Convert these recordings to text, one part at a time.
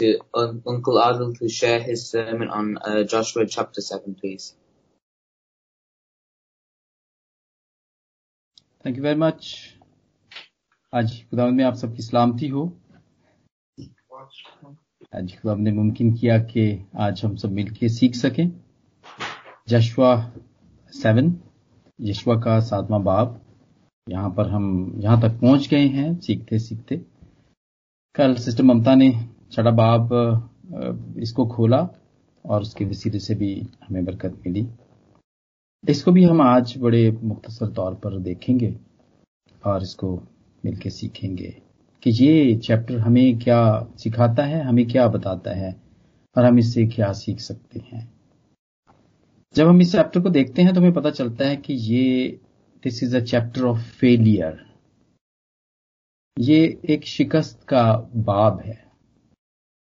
to Un- Uncle Adil to share his sermon on uh, Joshua chapter 7, please. Thank you very much आज खुदावंद में आप सबकी सलामती हो। आज खुदावंद ने मुमकिन किया कि आज हम सब मिलके सीख सकें। जशवा सेवन यशवा का सातवां बाब। यहाँ पर हम यहाँ तक पहुँच गए हैं सीखते सीखते कल सिस्टर ममता ने बाब अ, इसको खोला और उसके वसीले से भी हमें बरकत मिली। इसको भी हम आज बड़े मुख्तसर तौर पर देखेंगे और इसको मिलके सीखेंगे कि ये चैप्टर हमें क्या सिखाता है हमें क्या बताता है और हम इससे क्या सीख सकते हैं। जब हम इस चैप्टर को देखते हैं तो हमें पता चलता है कि ये this is a chapter of failure ये एक शिकस्त का बाब है।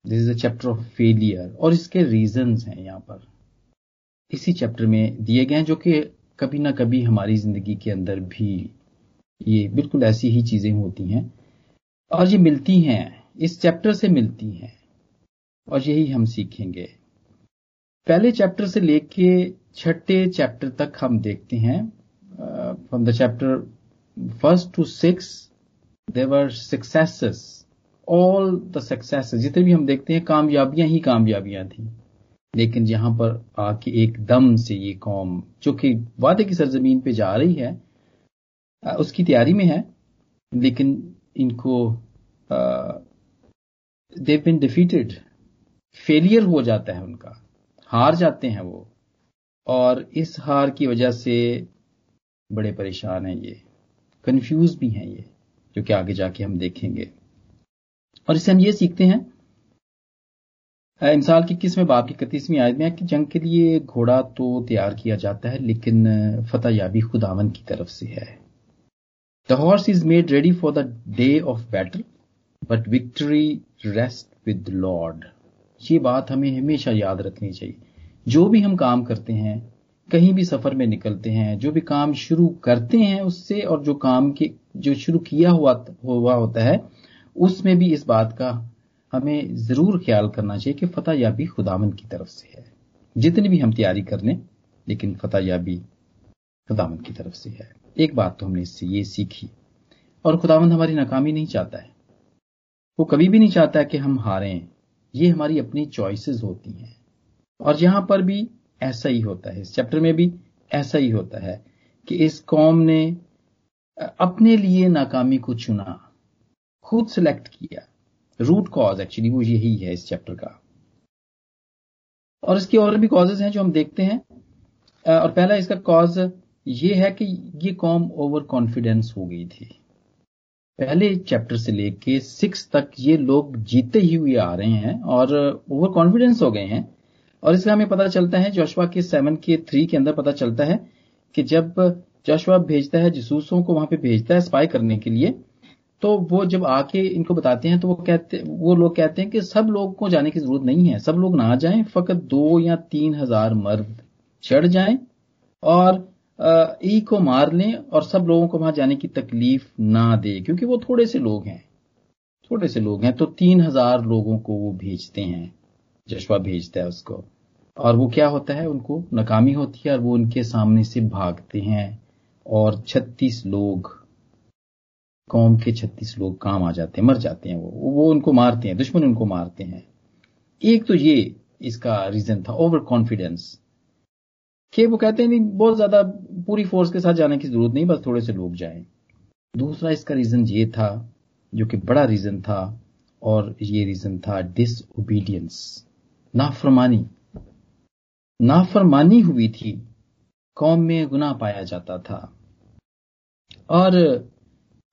This is a chapter of failure और इसके रीजंस हैं यहाँ पर। इसी चैप्टर में दिए गए हैं जो कि कभी ना कभी हमारी ज़िंदगी के अंदर भी ये बिल्कुल ऐसी ही चीज़ें होती हैं। और ये मिलती हैं, इस चैप्टर से मिलती हैं। और यही हम सीखेंगे। पहले चैप्टर से लेके छठे चैप्टर तक हम देखते हैं। From the chapter first to six their successes all the success जितने भी हम देखते हैं, कामयाबियाँ ही कामयाबियाँ थी। लेकिन यहाँ पर आके एकदम से ये कौम, जो कि वादे की सरजमीन पे जा रही है उसकी तैयारी में है, लेकिन इनको देव बिन डिफीटेड फेलियर हो जाता है उनका। हार जाते हैं वो। और इस हार की वजह से बड़े परेशान हैं ये। कंफ्यूज भी हैं ये, जो कि आगे जाके हम देखेंगे। और इससे हम ये सीखते हैं इंसाल की किस्में, बाप की इकतीसवीं आयत में कि जंग के लिए घोड़ा तो तैयार किया जाता है, लेकिन फतह याबी खुदावन की तरफ़ से है। The horse is made ready for the day of battle but victory rest with Lord ये बात हमें हमेशा याद रखनी चाहिए। जो भी हम काम करते हैं, कहीं भी सफ़र में निकलते हैं, जो भी काम शुरू करते हैं उससे और जो काम के, जो शुरू किया हुआ हुआ होता है उसमें भी इस बात का हमें ज़रूर ख्याल करना चाहिए कि फतह याबी खुदामन की तरफ़ से है। जितनी भी हम तैयारी कर लें, लेकिन फतह याबी खुदामन की तरफ़ से है। एक बात तो हमने इससे ये सीखी, और खुदावन हमारी नाकामी नहीं चाहता है। वो कभी भी नहीं चाहता कि हम हारें। ये हमारी अपनी चॉइसेस होती हैं। और यहाँ पर भी ऐसा ही होता है। इस चैप्टर में भी ऐसा ही होता है कि इस कौम ने अपने लिए नाकामी को चुना। खुद सिलेक्ट किया। रूट कॉज एक्चुअली वो यही है इस चैप्टर का। और इसके और भी कॉजेज हैं जो हम देखते हैं। और पहला इसका कॉज ये है कि ये कौम ओवर कॉन्फिडेंस हो गई थी। पहले चैप्टर से लेके सिक्स तक ये लोग जीते ही हुए आ रहे हैं और ओवर कॉन्फिडेंस हो गए हैं। और इससे हमें पता चलता है जोशवा के सेवन के थ्री के अंदर पता चलता है कि जब जोशवा भेजता है जसूसों को वहाँ पे भेजता है स्पाई करने के लिए तो वो जब आके इनको बताते हैं तो वो कहते, वो लोग कहते हैं कि सब लोग को जाने की ज़रूरत नहीं है। सब लोग ना जाएँ, फकत दो या तीन हज़ार मर्द चढ़ जाएँ और ई को मार लें और सब लोगों को वहाँ जाने की तकलीफ़ ना दे, क्योंकि वो थोड़े से लोग हैं। थोड़े से लोग हैं तो तीन हज़ार लोगों को वो भेजते हैं। जशवा भेजता है उसको। और वो क्या होता है? उनको नाकामी होती है और वो उनके सामने से भागते हैं और छत्तीस लोग कौम के छत्तीस लोग काम आ जाते हैं, मर जाते हैं वो। वो उनको मारते हैं, दुश्मन उनको मारते हैं। एक तो ये इसका रीजन था ओवर कॉन्फिडेंस कि वो कहते हैं, नहीं, बहुत ज़्यादा पूरी फोर्स के साथ जाने की ज़रूरत नहीं, बस थोड़े से लोग जाएँ। दूसरा इसका रीजन ये था, जो कि बड़ा रीजन था, और ये रीजन था डिसओबीडियंस नाफरमानी। नाफरमानी हुई थी। कौम में गुनाह पाया जाता था। और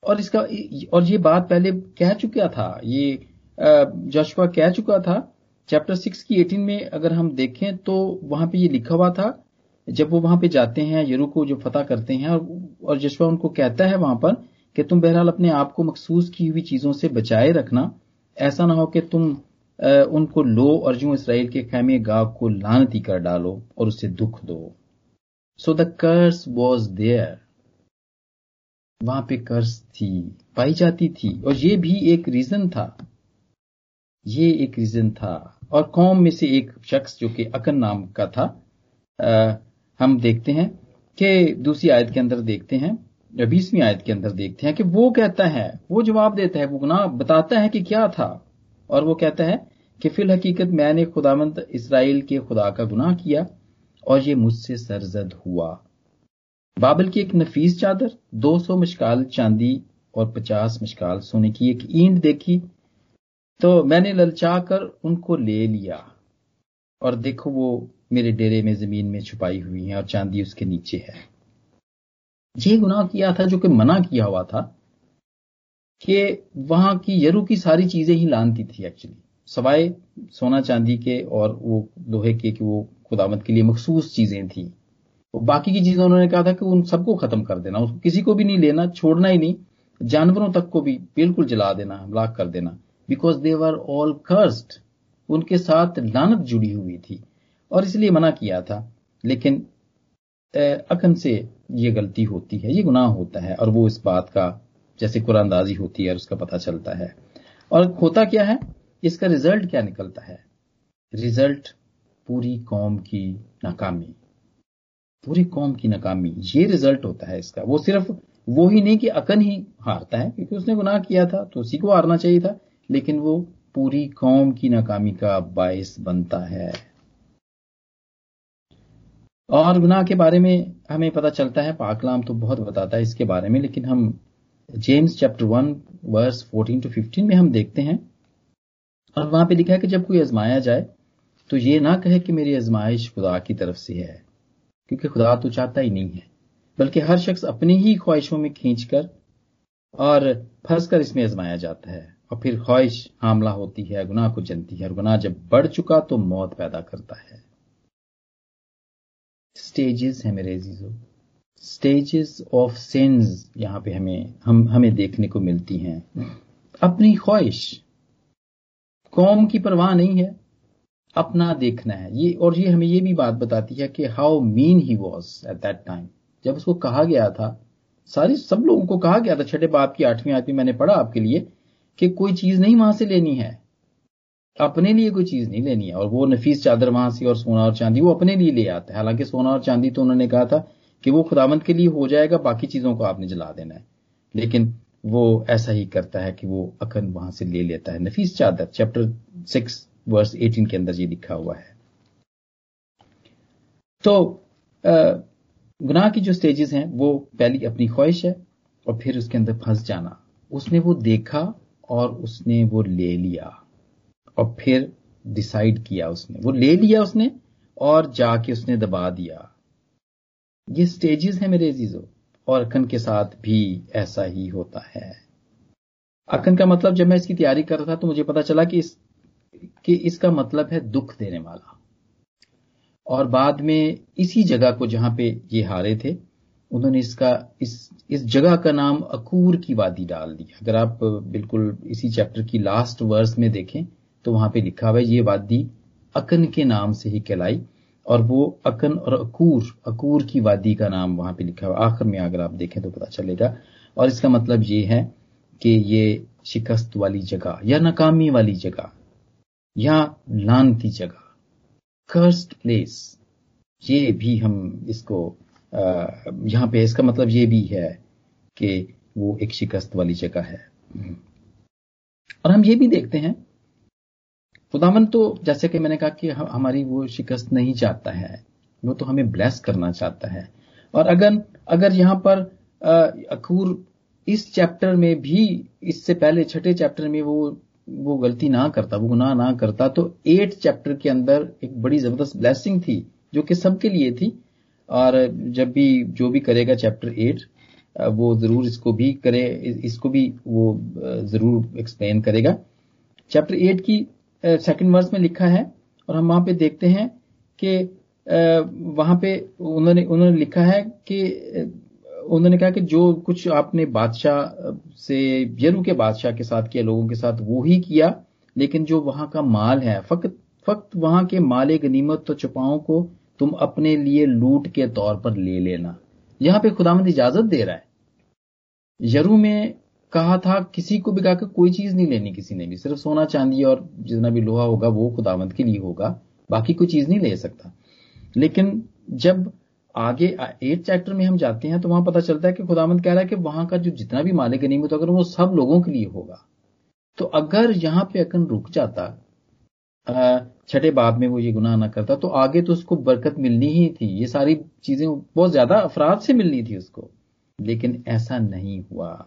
और इसका और ये बात पहले कह चुका था ये जशवा कह चुका था चैप्टर सिक्स की एटीन में अगर हम देखें तो वहाँ पे ये लिखा हुआ था जब वो वहाँ पे जाते हैं यरू को जो फतह करते हैं और, और जशवा उनको कहता है वहाँ पर कि तुम बहरहाल अपने आप को मखसूस की हुई चीज़ों से बचाए रखना ऐसा ना हो कि तुम उनको लो और जो इसराइल के खैमे गाह को लानती कर डालो और उससे दुख दो। So the curse was there वहाँ पे कर्ज थी पाई जाती थी। और ये भी एक रीजन था। ये एक रीजन था। और कौम में से एक शख्स जो कि अकन नाम का था आ, हम देखते हैं कि दूसरी आयत के अंदर देखते हैं या बीसवीं आयत के अंदर देखते हैं कि वो कहता है वो जवाब देता है वो गुनाह बताता है कि क्या था। और वो कहता है कि फिल हकीकत मैंने खुदामंद इसराइल के खुदा का गुनाह किया और ये मुझसे सरजद हुआ। बाबल की एक नफीस चादर 200 मशकाल चांदी और 50 मशकाल सोने की एक ईंट देखी तो मैंने ललचा कर उनको ले लिया। और देखो वो मेरे डेरे में ज़मीन में छुपाई हुई है और चांदी उसके नीचे है। ये गुनाह किया था जो कि मना किया हुआ था कि वहाँ की यरू की सारी चीज़ें ही लानती थी एक्चुअली सवाए सोना चांदी के और वो लोहे के कि वो खुदामत के लिए मखसूस चीज़ें थी। बाकी की चीज़ें उन्होंने कहा था कि उन सबको खत्म कर देना उसको किसी को भी नहीं लेना, छोड़ना ही नहीं, जानवरों तक को भी बिल्कुल जला देना ब्लाक कर देना। Because they were all cursed उनके साथ लानत जुड़ी हुई थी और इसलिए मना किया था। लेकिन अकन से ये गलती होती है, ये गुनाह होता है और वो इस बात का, जैसे कुरानदाजी होती है और उसका पता चलता है। और होता क्या है? इसका रिज़ल्ट क्या निकलता है? रिज़ल्ट पूरी कौम की नाकामी। पूरी कौम की नाकामी, ये रिज़ल्ट होता है इसका। वो सिर्फ़, वो ही नहीं कि अकन ही हारता है, क्योंकि उसने गुनाह किया था तो उसी को हारना चाहिए था, लेकिन वो पूरी कौम की नाकामी का बायस बनता है। और गुनाह के बारे में हमें पता चलता है, पाकलाम तो बहुत बताता है इसके बारे में, लेकिन हम James chapter one verse fourteen to fifteen में हम देखते हैं, और वहाँ पे लिखा है कि जब कोई आजमाया जाए तो ये ना कहे कि मेरी आजमाइश खुदा की तरफ़ से है। क्योंकि खुदा तो चाहता ही नहीं है, बल्कि हर शख्स अपनी ही ख्वाहिशों में खींचकर और फंस कर इसमें आजमाया जाता है। और फिर ख्वाहिश हामला होती है, गुनाह को जनती है, और गुनाह जब बढ़ चुका तो मौत पैदा करता है। स्टेजेस है मेरे जीजो स्टेजेस ऑफ़ सेंस यहाँ पे हमें, हम, हमें देखने को मिलती हैं। अपनी ख्वाहिश, कौम की परवाह नहीं है। अपना देखना है। ये, और ये हमें ये भी बात बताती है कि how mean he was at that time जब उसको कहा गया था, सारी, सब लोगों को कहा गया था, छठे बाप की आठवीं आदमी मैंने पढ़ा आपके लिए कि कोई चीज़ नहीं वहाँ से लेनी है। अपने लिए कोई चीज़ नहीं लेनी है। और वो नफीस चादर वहाँ से और सोना और चांदी, वो अपने लिए ले आते हैं। हालाँकि सोना और चांदी तो उन्होंने कहा था कि वो खुदामंद के लिए हो जाएगा, बाकी चीज़ों को आपने जला देना है। लेकिन वो ऐसा ही करता है कि वो अखन वहाँ से ले लेता है। नफीस चादर चैप्टर सिक्स वर्स एटीन के अंदर ये लिखा हुआ है। तो गुनाह की जो स्टेजेस हैं, वो पहली अपनी ख्वाहिश है और फिर उसके अंदर फंस जाना। उसने वो देखा और उसने वो ले लिया और फिर डिसाइड किया उसने। वो ले लिया उसने और जाके उसने दबा दिया। ये स्टेजेस हैं मेरे अजीजों और अकन के साथ भी ऐसा ही होता है। अकन का मतलब जब मैं इसकी तैयारी कर रहा था तो मुझे पता चला कि इस कि इसका मतलब है दुख देने वाला। और बाद में इसी जगह को जहाँ पे ये हारे थे, उन्होंने इसका, इस इस जगह का नाम अकूर की वादी डाल दिया अगर आप बिल्कुल इसी चैप्टर की लास्ट वर्स में देखें तो वहाँ पे लिखा हुआ है, ये वादी अकन के नाम से ही कहलाई, और वो अकन और अकूर अकूर की वादी का नाम वहाँ पे लिखा हुआ आखिर में अगर आप देखें तो पता चलेगा। और इसका मतलब ये है कि ये शिकस्त वाली जगह या नाकामी वाली जगह या लानती जगह। कर्स्ट प्लेस ये भी हम इसको यहाँ पे इसका मतलब ये भी है कि वो एक शिकस्त वाली जगह है। और हम ये भी देखते हैं, खुदावन तो जैसे कि मैंने कहा कि हमारी वो शिकस्त नहीं चाहता है, वो तो हमें ब्लेस करना चाहता है। और अगर अगर यहाँ पर अकूर इस चैप्टर में भी, इससे पहले छठे चैप्टर में वो वो गलती ना करता, वो गुनाह ना करता तो एट चैप्टर के अंदर एक बड़ी ज़बरदस्त ब्लेसिंग थी, जो कि सबके लिए थी। और जब भी जो भी करेगा चैप्टर एट वो ज़रूर इसको भी करे, इसको भी वो ज़रूर एक्सप्लेन करेगा। चैप्टर एट की सेकंड वर्स में लिखा है, और हम वहाँ पे देखते हैं कि वहाँ पे उन्होंने उन्होंने लिखा है कि उन्होंने कहा कि जो कुछ आपने बादशाह से यरू के बादशाह के साथ किया, लोगों के साथ, वो ही किया, लेकिन जो वहाँ का माल है, फकत, फक्त वहाँ के माले गनीमत तो छुपाओं को तुम अपने लिए लूट के तौर पर ले लेना। यहाँ पे खुदामंद इजाज़त दे रहा है। यरू में कहा था, किसी को भी कहा कि कोई चीज़ नहीं लेनी किसी ने भी, सिर्फ़ सोना, चांदी और जितना भी लोहा होगा, वो खुदावंत के लिए होगा, बाकी कोई चीज़ नहीं ले सकता। लेकिन जब आगे एट चैप्टर में हम जाते हैं तो वहाँ पता चलता है कि खुदामंद कह रहा है कि वहाँ का जो जितना भी मालिक गनीमत अगर वो सब लोगों के लिए होगा। तो अगर यहाँ पे अकन रुक जाता छठे बाब में वो ये गुनाह ना करता तो आगे तो उसको बरकत मिलनी ही थी। ये सारी चीज़ें, बहुत ज़्यादा अफराद से मिलनी थी उसको। लेकिन ऐसा नहीं हुआ।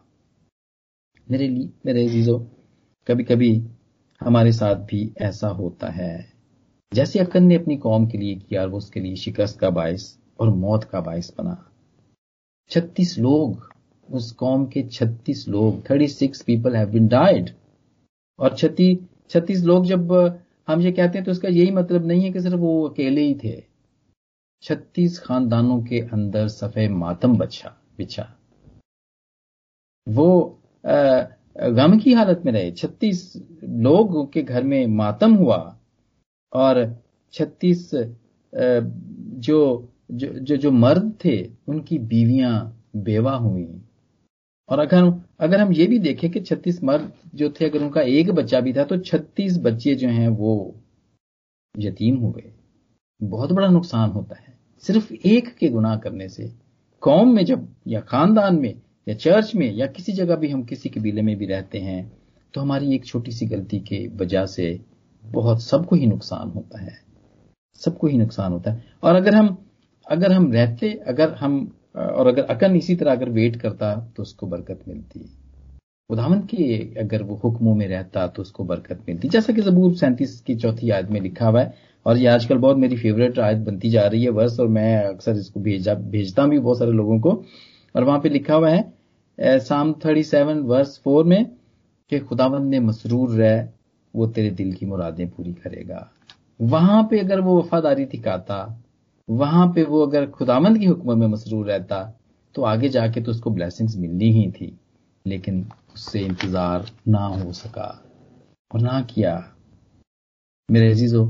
मेरे लिए मेरे जीजो कभी कभी हमारे साथ भी ऐसा होता है। जैसे अकन ने अपनी कौम के लिए किया और वो उसके लिए शिकस्त का बायस और मौत का बायस बना। छत्तीस लोग, उस कौम के छत्तीस लोग, thirty six people have been died और छत्तीस छत्तीस लोग जब, हम ये कहते हैं तो इसका यही मतलब नहीं है कि सिर्फ़ वो अकेले ही थे। छत्तीस खानदानों के अंदर सफे मातम बचा बिछा। वो गम की हालत में रहे। छत्तीस लोग के घर में मातम हुआ। और छत्तीस जो जो जो जो मर्द थे, उनकी बीवियाँ बेवा हुई। और अगर अगर हम ये भी देखें कि छत्तीस मर्द जो थे, अगर उनका एक बच्चा भी था तो छत्तीस बच्चे जो हैं, वो यतीम हुए। बहुत बड़ा नुकसान होता है। सिर्फ़ एक के गुनाह करने से, कौम में जब, या खानदान में, या चर्च में, या किसी जगह भी हम किसी कबीले में भी रहते हैं तो हमारी एक छोटी सी गलती के वजह से बहुत सबको ही नुकसान होता है। सबको ही नुकसान होता है। और अगर हम अगर हम रहते, अगर हम, और अगर अकन इसी तरह अगर वेट करता तो उसको बरकत मिलती। उदाहरण के अगर वो हुक्मों में रहता तो उसको बरकत मिलती। जैसा कि जबूर सैंतीस की चौथी आयत में लिखा हुआ है, और ये आजकल बहुत मेरी फेवरेट आयत बनती जा रही है वर्ष, और मैं अक्सर इसको भेजा, भेजता भी बहुत सारे लोगों को। और वहाँ पे लिखा हुआ है साम थर्टी सेवन वर्ष फोर में, कि खुदावंद ने मसरूर रह, वो तेरे दिल की मुरादें पूरी करेगा। वहाँ पे अगर वो वफादारी दिखाता वहाँ पे वो अगर खुदामंद की हुक्म में मसरूर रहता तो आगे जाके तो उसको ब्लेसिंग्स मिलनी ही थी, लेकिन उससे इंतज़ार ना हो सका और ना किया। मेरे अजीजों,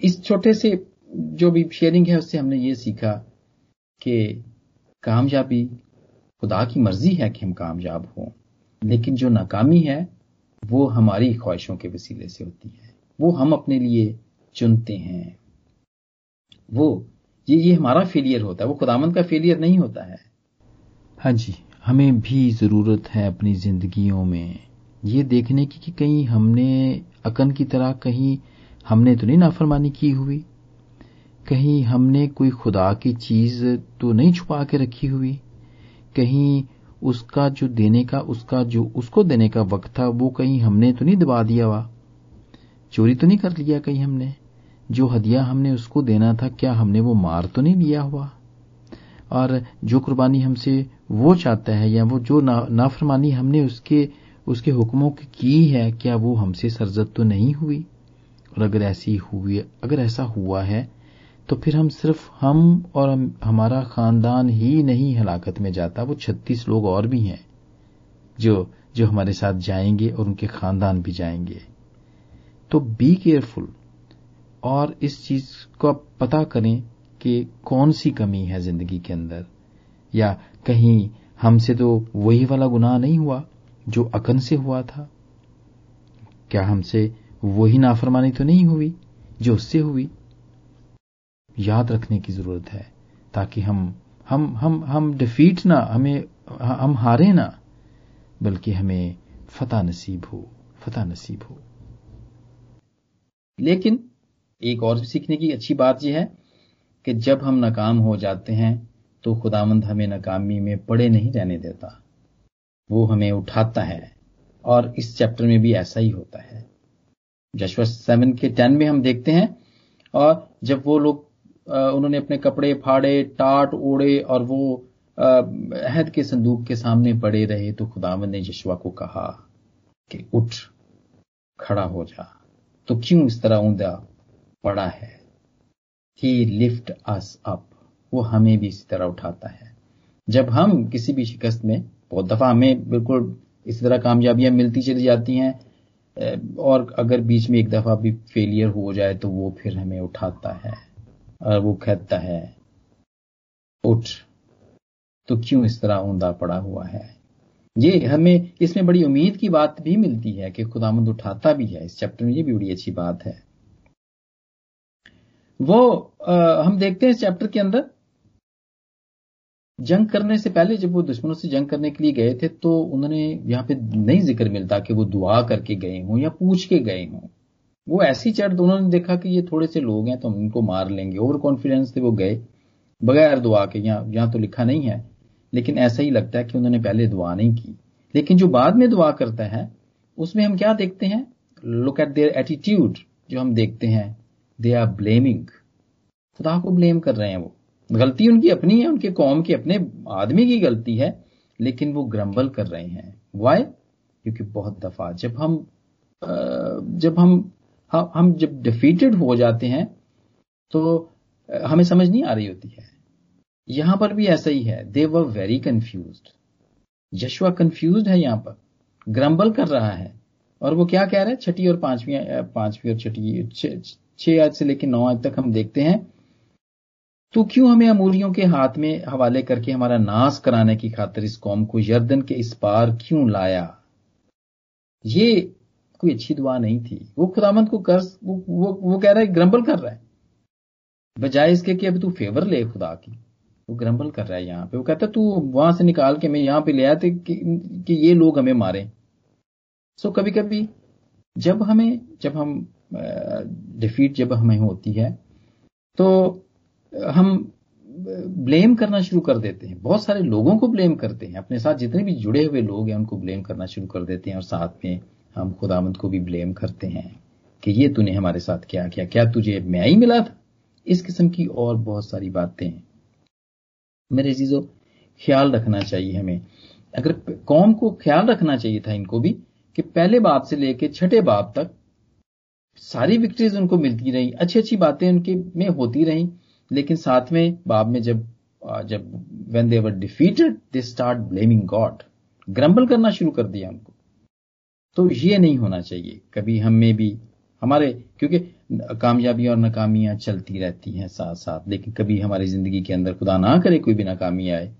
इस छोटे से जो भी शेयरिंग है, उससे हमने ये सीखा कि कामयाबी खुदा की मर्ज़ी है कि हम कामयाब हों, लेकिन जो नाकामी है, वो हमारी ख्वाहिशों के वसीले से होती है। वो हम अपने लिए चुनते हैं। वो, ये ये हमारा फेलियर होता है, वो खुदामंद का फेलियर नहीं होता है। हाँ जी, हमें भी ज़रूरत है अपनी जिंदगियों में। ये देखने की कि कहीं हमने अकन की तरह कहीं हमने तो नहीं नाफरमानी की हुई। कहीं हमने कोई खुदा की चीज़ तो नहीं छुपा के रखी हुई। कहीं उसका जो देने का, उसका जो, उसको देने का वक्त था, वो कहीं हमने तो नहीं दबा दिया हुआ। चोरी तो नहीं कर लिया कहीं हमने। जो हदिया हमने उसको देना था क्या हमने वो मार तो नहीं लिया हुआ? और जो कुर्बानी हमसे वो चाहता है या वो जो ना, नाफरमानी हमने उसके उसके हुक्मों की की है क्या वो हमसे सरजद तो नहीं हुई? और अगर ऐसी हुई अगर ऐसा हुआ है तो फिर हम सिर्फ़ हम और हम, हमारा खानदान ही नहीं हलाकत में जाता वो छत्तीस लोग और भी हैं जो जो हमारे साथ जाएँगे और उनके खानदान भी जाएँगे। तो बी केयरफुल और इस चीज़ को पता करें कि कौन सी कमी है ज़िंदगी के अंदर। या कहीं हमसे तो वही वाला गुनाह नहीं हुआ जो अकन से हुआ था। क्या हमसे वही नाफरमानी तो नहीं हुई जो उससे हुई? याद रखने की ज़रूरत है ताकि हम हम हम हम डिफीट ना, हमें, हम हारे ना, बल्कि हमें फतेह नसीब हो फतेह नसीब हो। लेकिन एक और सीखने की अच्छी बात यह है कि जब हम नाकाम हो जाते हैं तो खुदामंद हमें नाकामी में पड़े नहीं रहने देता। वो हमें उठाता है और इस चैप्टर में भी ऐसा ही होता है। जशवा सेवन के टेन में हम देखते हैं और जब वो लोग उन्होंने अपने कपड़े फाड़े, टाट ओढ़े और वो अहद के संदूक के सामने पड़े रहे तो खुदावंद ने यशवा को कहा कि उठ, खड़ा हो जा। तो क्यों इस तरह ऊंधा पड़ा है। ही लिफ्ट अस अप वो हमें भी इसी तरह उठाता है। जब हम किसी भी शिकस्त में, बहुत दफ़ा हमें बिल्कुल इसी तरह कामयाबियाँ मिलती चली जाती हैं और अगर बीच में एक दफ़ा भी फेलियर हो जाए तो वो फिर हमें उठाता है, और वो कहता है, उठ तो क्यों इस तरह ऊंधा पड़ा हुआ है? ये हमें, इसमें बड़ी उम्मीद की बात भी मिलती है कि खुदामंद उठाता भी है। इस चैप्टर में ये भी बड़ी अच्छी बात है। वो आ, हम देखते हैं इस चैप्टर के अंदर जंग करने से पहले जब वो दुश्मनों से जंग करने के लिए गए थे तो उन्होंने यहाँ पे नहीं ज़िक्र मिलता कि वो दुआ करके गए हों या पूछ के गए हों। वो ऐसी तो उन्होंने देखा कि ये थोड़े से लोग हैं तो हम इनको मार लेंगे। ओवर कॉन्फिडेंस थे वो गए बगैर दुआ के यहाँ यहाँ तो लिखा नहीं है लेकिन ऐसा ही लगता है कि उन्होंने पहले दुआ नहीं की। लेकिन जो बाद में दुआ करता है उसमें हम क्या देखते हैं? लुक एट देयर एटीट्यूड जो हम देखते हैं। They are blaming. खुदा को ब्लेम कर रहे हैं वो। गलती उनकी अपनी है, उनके कौम के अपने आदमी की गलती है, लेकिन वो ग्रम्बल कर रहे हैं। वाई क्योंकि बहुत दफ़ा जब हम जब हम हम जब डिफीटेड हो जाते हैं तो हमें समझ नहीं आ रही होती है। यहाँ पर भी ऐसा ही है। They were very confuse Yeshua confuse है यहाँ पर। ग्रम्बल कर रहा है। और वो क्या कह रहा है? छठी और पांचवी पांचवी और छठी छह आज से लेकर नौ आज तक हम देखते हैं। तो क्यों हमें अमूलियों के हाथ में हवाले करके हमारा नाश कराने की खातिर इस कौम को यर्दन के इस पार क्यों लाया? ये कोई अच्छी दुआ नहीं थी। वो खुदामंद को कर्ज वो, वो वो कह रहा है ग्रम्बल कर रहा है। बजाय इसके कि अभी तू फेवर ले खुदा की। वो ग्रम्बल कर रहा है यहाँ पे। वो कहता तू वहाँ से निकाल के मैं यहाँ पे ले आया कि, कि ये लोग हमें मारे। सो कभी कभी जब हमें जब हम डिफीट जब हमें होती है तो हम ब्लेम करना शुरू कर देते हैं। बहुत सारे लोगों को ब्लेम करते हैं। अपने साथ जितने भी जुड़े हुए लोग हैं, उनको ब्लेम करना शुरू कर देते हैं और साथ में हम खुदामंद को भी ब्लेम करते हैं कि ये तूने हमारे साथ क्या किया? क्या तुझे मैं ही मिला था? इस किस्म की और बहुत सारी बातें हैं। मेरे चीज़ों ख्याल रखना चाहिए हमें। अगर कौम को ख्याल रखना चाहिए था इनको भी कि पहले बाप से लेकर छठे बाप तक सारी विक्ट्रीज उनको मिलती रही। अच्छी अच्छी बातें उनके में होती रही, लेकिन साथ में, बाद में जब जब when they were defeated they start blaming God grumble करना शुरू कर दिया उनको तो ये नहीं होना चाहिए। कभी हमें भी, हमारे, क्योंकि कामयाबी और नाकामियाँ चलती रहती हैं साथ साथ लेकिन कभी हमारी ज़िंदगी के अंदर खुदा ना करे कोई भी नाकामी आए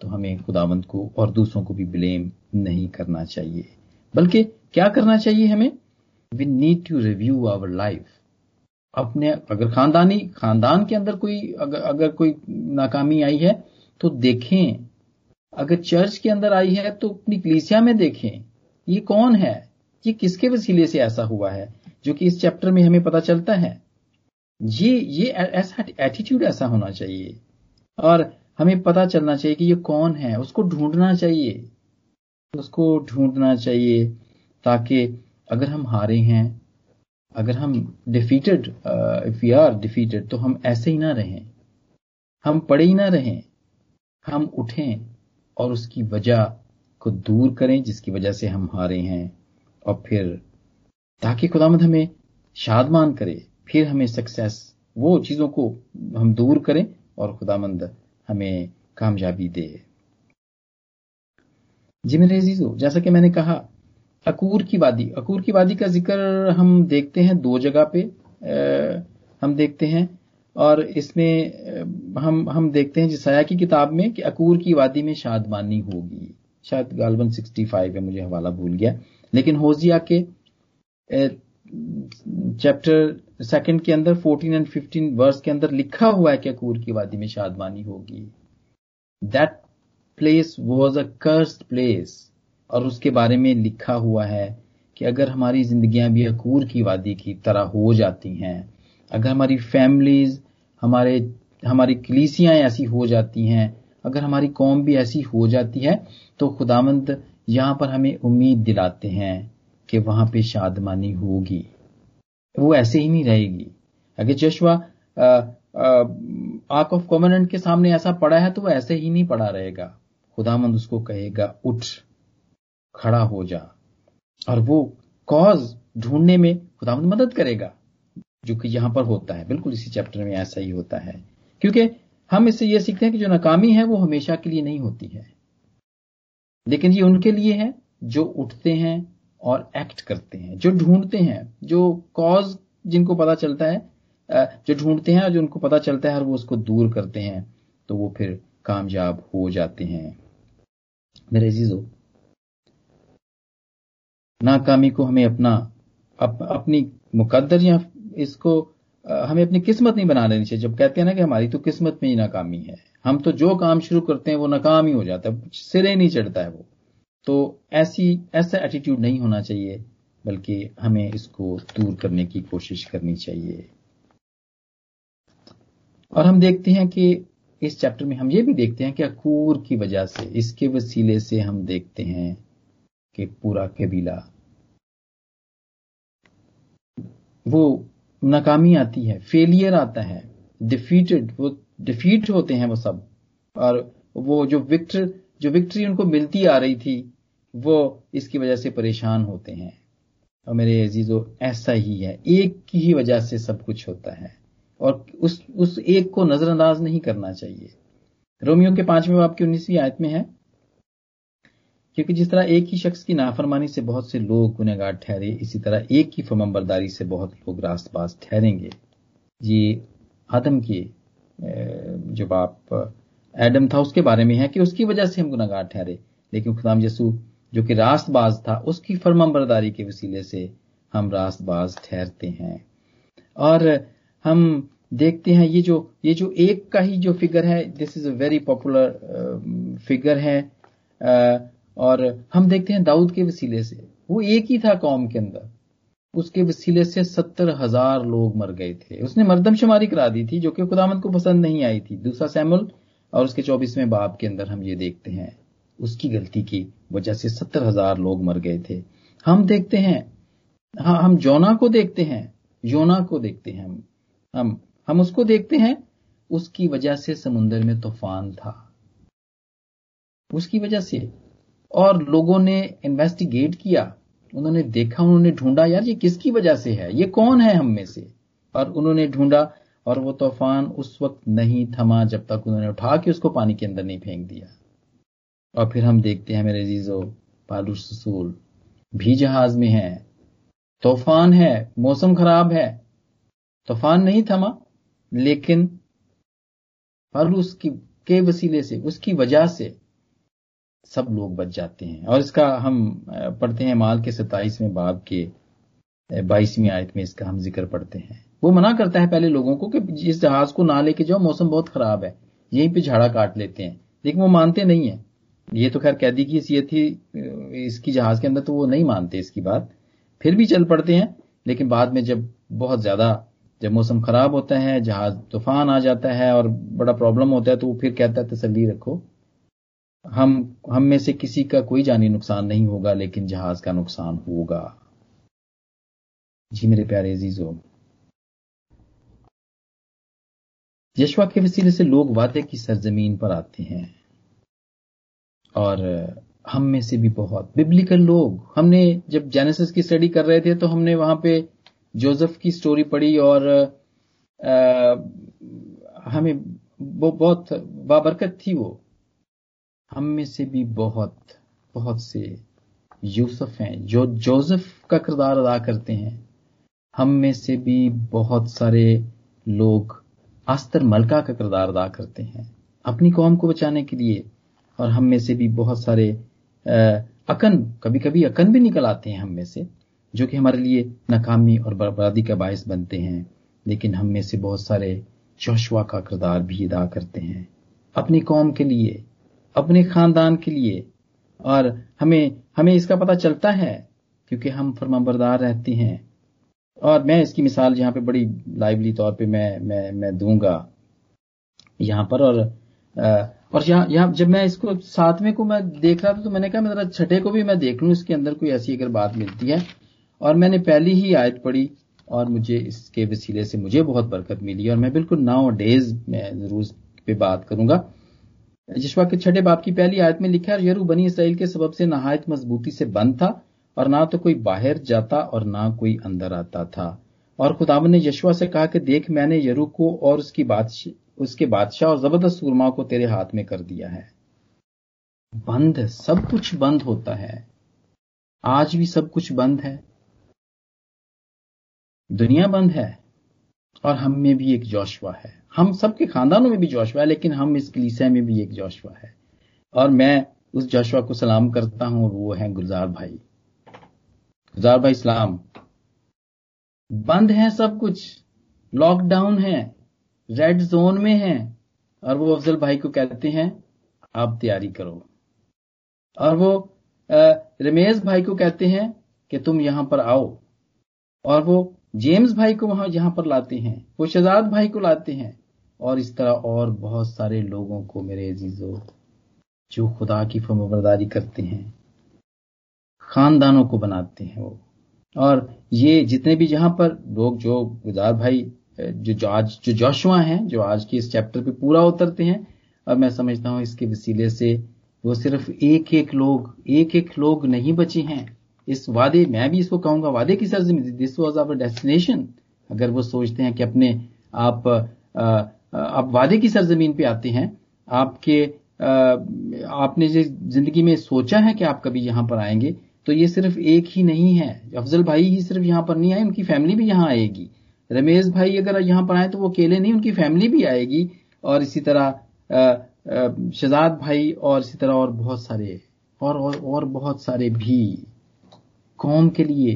तो हमें खुदावंत को और दूसरों को भी ब्लेम नहीं करना चाहिए। बल्कि क्या करना चाहिए हमें? We need to review our life अपने अगर खानदानी खानदान के अंदर कोई अगर, अगर कोई नाकामी आई है तो देखें। अगर चर्च के अंदर आई है तो अपनी कलीसिया में देखें। ये कौन है? ये किसके वसीले से ऐसा हुआ है जो कि इस चैप्टर में हमें पता चलता है? ये ये ऐसा एटीट्यूड ऐसा होना चाहिए। और हमें पता चलना चाहिए कि ये कौन है उसको ढूंढना चाहिए। उसको ढूंढना चाहिए ताकि अगर हम हारे हैं, अगर हम defeated if we are defeated तो हम ऐसे ही ना रहें। हम पड़े ही ना रहें। हम उठें और उसकी वजह को दूर करें जिसकी वजह से हम हारे हैं। और फिर, ताकि खुदामद हमें शादमान करे, फिर हमें सक्सेस वो चीज़ों को हम दूर करें और खुदामंद हमें कामयाबी दे। जी मेरे अजीजो, जैसा कि मैंने कहा अकूर की वादी। अकूर की वादी का ज़िक्र हम देखते हैं दो जगह पे आ, हम देखते हैं और इसमें हम हम देखते हैं जिसाया की किताब में कि अकूर की वादी में शादमानी होगी। शायद गालबन 65 है मुझे हवाला भूल गया। लेकिन होजिया के चैप्टर सेकंड के अंदर 14 एंड 15 वर्स के अंदर लिखा हुआ है कि अकूर की वादी में शादमानी होगी। That place was a cursed place और उसके बारे में लिखा हुआ है कि अगर हमारी जिंदगियाँ भी अकूर की वादी की तरह हो जाती हैं, अगर हमारी फैमिलीज़ हमारे, हमारी कलीसियाँ ऐसी हो जाती हैं, अगर हमारी कौम भी ऐसी हो जाती है तो खुदामंद यहाँ पर हमें उम्मीद दिलाते हैं कि वहाँ पे शादमानी होगी। वो ऐसे ही नहीं रहेगी। अगर जशवा आक ऑफ़ कॉमनेंट के सामने ऐसा पड़ा है तो वो ऐसे ही नहीं पड़ा रहेगा। खुदामंद उसको कहेगा, उठ। खड़ा हो जा। और वो कॉज ढूँढने में खुदा मदद करेगा, जो कि यहाँ पर होता है। बिल्कुल इसी चैप्टर में ऐसा ही होता है। क्योंकि हम इससे यह सीखते हैं कि जो नाकामी है, वो हमेशा के लिए नहीं होती है। लेकिन ये उनके लिए है, जो उठते हैं और एक्ट करते हैं, जो ढूंढते हैं, जो कॉज जिनको पता चलता है जो ढूंढते हैं और जो उनको पता चलता है और वो उसको दूर करते हैं तो वो फिर कामयाब हो जाते हैं। मेरे अजीजों नाकामी को हमें अपना अप, अपनी मुकद्दर या इसको हमें अपनी किस्मत नहीं बना लेनी चाहिए। जब कहते हैं ना कि हमारी तो किस्मत में ही नाकामी है। हम तो जो काम शुरू करते हैं वो नाकाम ही हो जाता है सिरे नहीं चढ़ता है वो। तो ऐसी ऐसा एटीट्यूड नहीं होना चाहिए बल्कि हमें इसको दूर करने की कोशिश करनी चाहिए। और हम देखते हैं कि इस चैप्टर में हम ये भी देखते हैं कि अकूर की वजह से इसके वसीले से हम देखते हैं कि पूरा कबीला वो नाकामी आती है फेलियर आता है डिफीटेड वो डिफीट होते हैं वो सब। और वो जो विक्टर जो विक्ट्री उनको मिलती आ रही थी, वो इसकी वजह से परेशान होते हैं। और मेरे अजीजो, ऐसा ही है। एक की ही वजह से सब कुछ होता है। और उस उस एक को नजरअंदाज नहीं करना चाहिए। रोमियो के पाँचवें बाप की उन्नीसवीं आयत में है क्योंकि जिस तरह एक ही शख्स की नाफरमानी से बहुत से लोग गुनहगार ठहरे, इसी तरह एक ही फमंबरदारी से बहुत लोग रास्त रास्तबाज ठहरेंगे। ये आदम के जो बाप एडम था, उसके बारे में है कि उसकी वजह से हम गुनागार ठहरे। लेकिन खुदाम यसू, जो कि रास्तबाज था, उसकी फरमाबरदारी के वसीले से हम रास्तबाज ठहरते हैं। और हम देखते हैं, ये जो ये जो एक का ही जो फिगर है this is a very popular figure है। और हम देखते हैं दाऊद के वसीले से। वो एक ही था कौम के अंदर। उसके वसीले से सत्तर हज़ार लोग मर गए थे। उसने मरदमशुमारी करा दी थी, जो कि खुदामंद को पसंद नहीं आई थी। दूसरा सैमुल और उसके चौबीसवें बाप के अंदर हम ये देखते हैं। उसकी गलती की वजह से सत्तर हज़ार लोग मर गए थे। हम देखते हैं हाँ हम जोना को देखते हैं। योना को देखते हैं हम। हम हम उसको देखते हैं। उसकी वजह से समुन्द्र में तूफ़ान था। उसकी वजह से और लोगों ने इन्वेस्टिगेट किया। उन्होंने देखा, उन्होंने ढूंढा, यार ये किसकी वजह से है? ये कौन है हम में से? और उन्होंने ढूंढा और वो तूफ़ान उस वक्त नहीं थमा जब तक उन्होंने उठा के उसको पानी के अंदर नहीं फेंक दिया। और फिर हम देखते हैं, मेरे जीजो पालू ससूल भी जहाज़ में है। तूफ़ान है, मौसम खराब है। तूफ़ान नहीं थमा, लेकिन पालूस की के वसीले से, उसकी वजह से सब लोग बच जाते हैं। और इसका हम पढ़ते हैं माल के सताइसवें बाब के बाईसवीं आयत में इसका हम ज़िक्र पढ़ते हैं। वो मना करता है पहले लोगों को कि इस जहाज़ को ना लेके जाओ, मौसम बहुत खराब है, यहीं पे झाड़ा काट लेते हैं। लेकिन वो मानते नहीं है। ये तो खैर कैदी की हैसियत थी इसकी जहाज़ के अंदर तो वो नहीं मानते इसकी बात। फिर भी चल पड़ते हैं, लेकिन बाद में जब बहुत ज़्यादा, जब मौसम खराब होता है, जहाज़ तूफ़ान आ जाता है और बड़ा प्रॉब्लम होता है तो वो फिर कहता है तसली रखो। हम हम में से किसी का कोई जानी नुकसान नहीं होगा लेकिन जहाज़ का नुकसान होगा। जी मेरे प्यारे अजीजों यशवा के वसीले से लोग वादे की सरजमीन पर आते हैं। और हम में से भी बहुत बिब्लिकल लोग। हमने जब जेनेसिस की स्टडी कर रहे थे तो हमने वहाँ पे जोसेफ की स्टोरी पढ़ी और आ, हमें वो बहुत बाबरकत थी वो। हम में से भी बहुत बहुत से यूसुफ हैं जो जोसेफ का किरदार अदा करते हैं। हम में से भी बहुत सारे लोग अस्तर मलका का किरदार अदा करते हैं अपनी कौम को बचाने के लिए। और हम में से भी बहुत सारे अकन कभी कभी अकन भी निकल आते हैं हम में से, जो कि हमारे लिए नाकामी और बर्बादी का बायस बनते हैं। लेकिन हम में से बहुत सारे चौशवा का किरदार भी अदा करते हैं अपनी कौम के लिए। अपने खानदान के लिए। और हमें हमें इसका पता चलता है, क्योंकि हम फरमाबरदार रहते हैं। और मैं इसकी मिसाल यहाँ पे बड़ी लाइवली तौर पे मैं मैं मैं दूँगा। यहाँ पर और और यहाँ यहाँ जब मैं इसको सातवें को मैं देख रहा था तो मैंने कहा, मैं जरा छठे को भी मैं देख लूँ, इसके अंदर कोई ऐसी अगर बात मिलती है। और मैंने पहली ही आयत पढ़ी, और मुझे इसके वसीले से मुझे बहुत बरकत मिली, और मैं बिल्कुल नाउ डेज़ में ज़रूर पे बात करूँगा। जिसवा के छठे बाप की पहली आयत में लिखा है यरू बनी इसराइल के सबब से नहायत मजबूती से बंद था, और ना तो कोई बाहर जाता और ना कोई अंदर आता था। और खुदावन ने यशुआ से कहा कि, देख, मैंने यरू को और उसकी बादशाह उसके बादशाह और ज़बरदस्त सुरमा को तेरे हाथ में कर दिया है। बंद सब कुछ बंद होता है। आज भी सब कुछ बंद है। दुनिया बंद है, और हम में भी एक जोशवा है। हम सबके खानदानों में भी जोशवा है, लेकिन हम इस कलीसिया में भी एक जोशवा है। और मैं उस जोशवा को सलाम करता हूँ और वो है गुलजार भाई। गुलजार भाई इस्लाम बंद है सब कुछ। लॉकडाउन है। रेड जोन में है। और वो अफजल भाई को कहते हैं, आप तैयारी करो। और वो रमेश भाई को कहते हैं कि तुम यहाँ पर आओ। और वो जेम्स भाई को वहाँ, यहाँ पर लाते हैं। वो शहजाद भाई को लाते हैं। और इस तरह और बहुत सारे लोगों को मेरे अजीजों जो खुदा की फर्मबरदारी करते हैं खानदानों को बनाते हैं वो। और ये जितने भी यहाँ पर लोग जो गुजार भाई जो, आज जो जोशुआ हैं जो आज के इस चैप्टर पे पूरा उतरते हैं और मैं समझता हूँ इसके वसीले से वो सिर्फ़ एक एक लोग एक एक लोग नहीं बचे हैं। इस वादे मैं भी इसको कहूँगा वादे की सरजमीन दिस वॉज़ आवर डेस्टिनेशन अगर वो सोचते हैं कि अपने आप आप वादे की सरजमीन पे आते हैं। आपके आपने जो ज़िंदगी में सोचा है कि आप कभी यहाँ पर आएँगे तो ये सिर्फ़ एक ही नहीं है। अफजल भाई ही सिर्फ़ यहाँ पर नहीं आए उनकी फैमिली भी यहाँ आएगी। रमेश भाई अगर यहाँ पर आए तो वो अकेले नहीं उनकी फैमिली भी आएगी। और इसी तरह शहजाद भाई और इसी तरह और बहुत सारे और और, और बहुत सारे भी कौम के लिए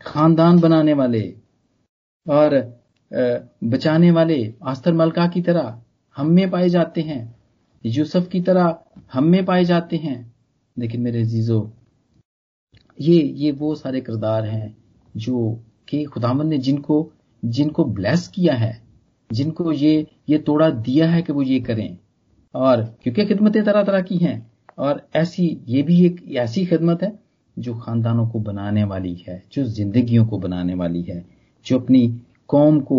खानदान बनाने वाले। और बचाने वाले आस्तर मलका की तरह हम में पाए जाते हैं। यूसुफ की तरह हम में पाए जाते हैं। लेकिन मेरे जीजो ये ये वो सारे किरदार हैं जो कि खुदामंद ने जिनको जिनको ब्लेस किया है, जिनको ये ये तोड़ा दिया है कि वो ये करें। और क्योंकि खिदमतें तरह तरह की हैं, और ऐसी, ये भी एक ऐसी खिदमत है जो खानदानों को बनाने वाली है, जो जिंदगियों को बनाने वाली है, जो अपनी कौम को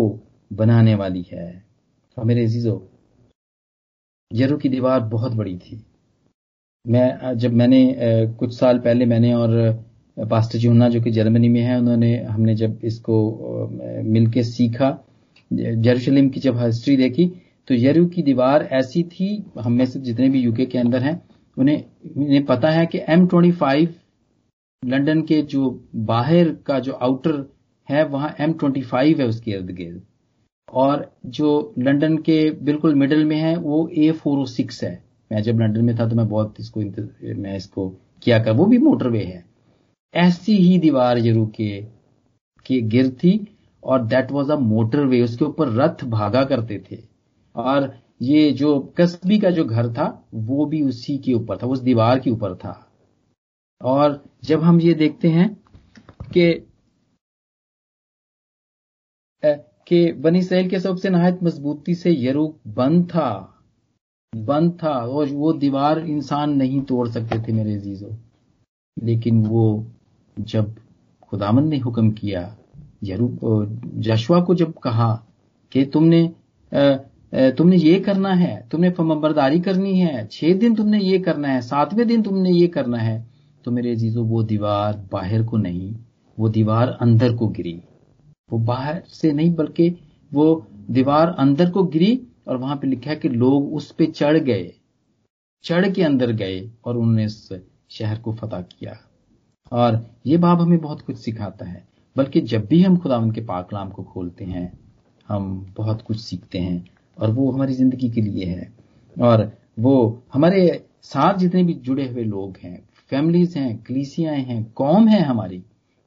बनाने वाली है। और मेरे अजीजो यरू की दीवार बहुत बड़ी थी। मैं, जब मैंने कुछ साल पहले मैंने और पास्टर जूना जो कि जर्मनी में है, उन्होंने, हमने जब इसको मिलके सीखा, यरूशलेम की जब हिस्ट्री देखी तो यरू की दीवार ऐसी थी, हम में से जितने भी यूके के अंदर हैं, उन्हें उन्हें पता है कि एम ट्वेंटी फाइव लंदन के जो बाहर का जो आउटर है, वहाँ एम ट्वेंटी फाइव है उसके इर्द गिर्द। और जो लंदन के बिल्कुल मिडल में है, वो ए फोर ओ सिक्स है। मैं जब लंदन में था तो मैं बहुत इसको मैं इसको किया कर, वो भी मोटरवे है। ऐसी ही दीवार यरू के के गिर थी, और दैट वाज अ मोटरवे उसके ऊपर रथ भागा करते थे। और ये जो कस्बी का जो घर था, वो भी उसी के ऊपर था उस दीवार के ऊपर था। और जब हम ये देखते हैं कि कि बनी सैल के सबसे नहायत मजबूती से यरूक बंद था। बंद था और वो दीवार इंसान नहीं तोड़ सकते थे मेरे अजीजों। लेकिन वो जब खुदामन ने हुक्म किया यरूक जशुआ को जब कहा कि तुमने तुमने ये करना है, तुमने फमबरदारी करनी है, छह दिन तुमने ये करना है, सातवें दिन तुमने ये करना है तो मेरे अजीजों, वो दीवार बाहर को नहीं, वो दीवार अंदर को गिरी। वो बाहर से नहीं, बल्कि वो दीवार अंदर को गिरी और वहाँ पे लिखा है कि लोग उस पे चढ़ गए। चढ़ के अंदर गए और उन्होंने इस शहर को फतह किया। और ये बाब हमें बहुत कुछ सिखाता है, बल्कि जब भी हम खुदा के पाकलाम को खोलते हैं, हम बहुत कुछ सीखते हैं और वो हमारी ज़िंदगी के लिए है। और वो हमारे साथ जितने भी जुड़े हुए लोग हैं, फैमिलीज़ हैं, कलीसियाएँ हैं, कौम है हमारी,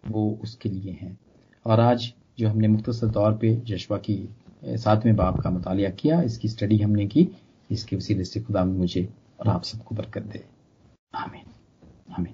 वो उसके लिए हैं। और आज जो हमने मुख्तर तौर पर जशवा की सातवें बाप का मुताल किया, इसकी स्टडी हमने की, इसके वसीले से खुदा मुझे और आप सबको बरकत दे। आमीन। आमीन।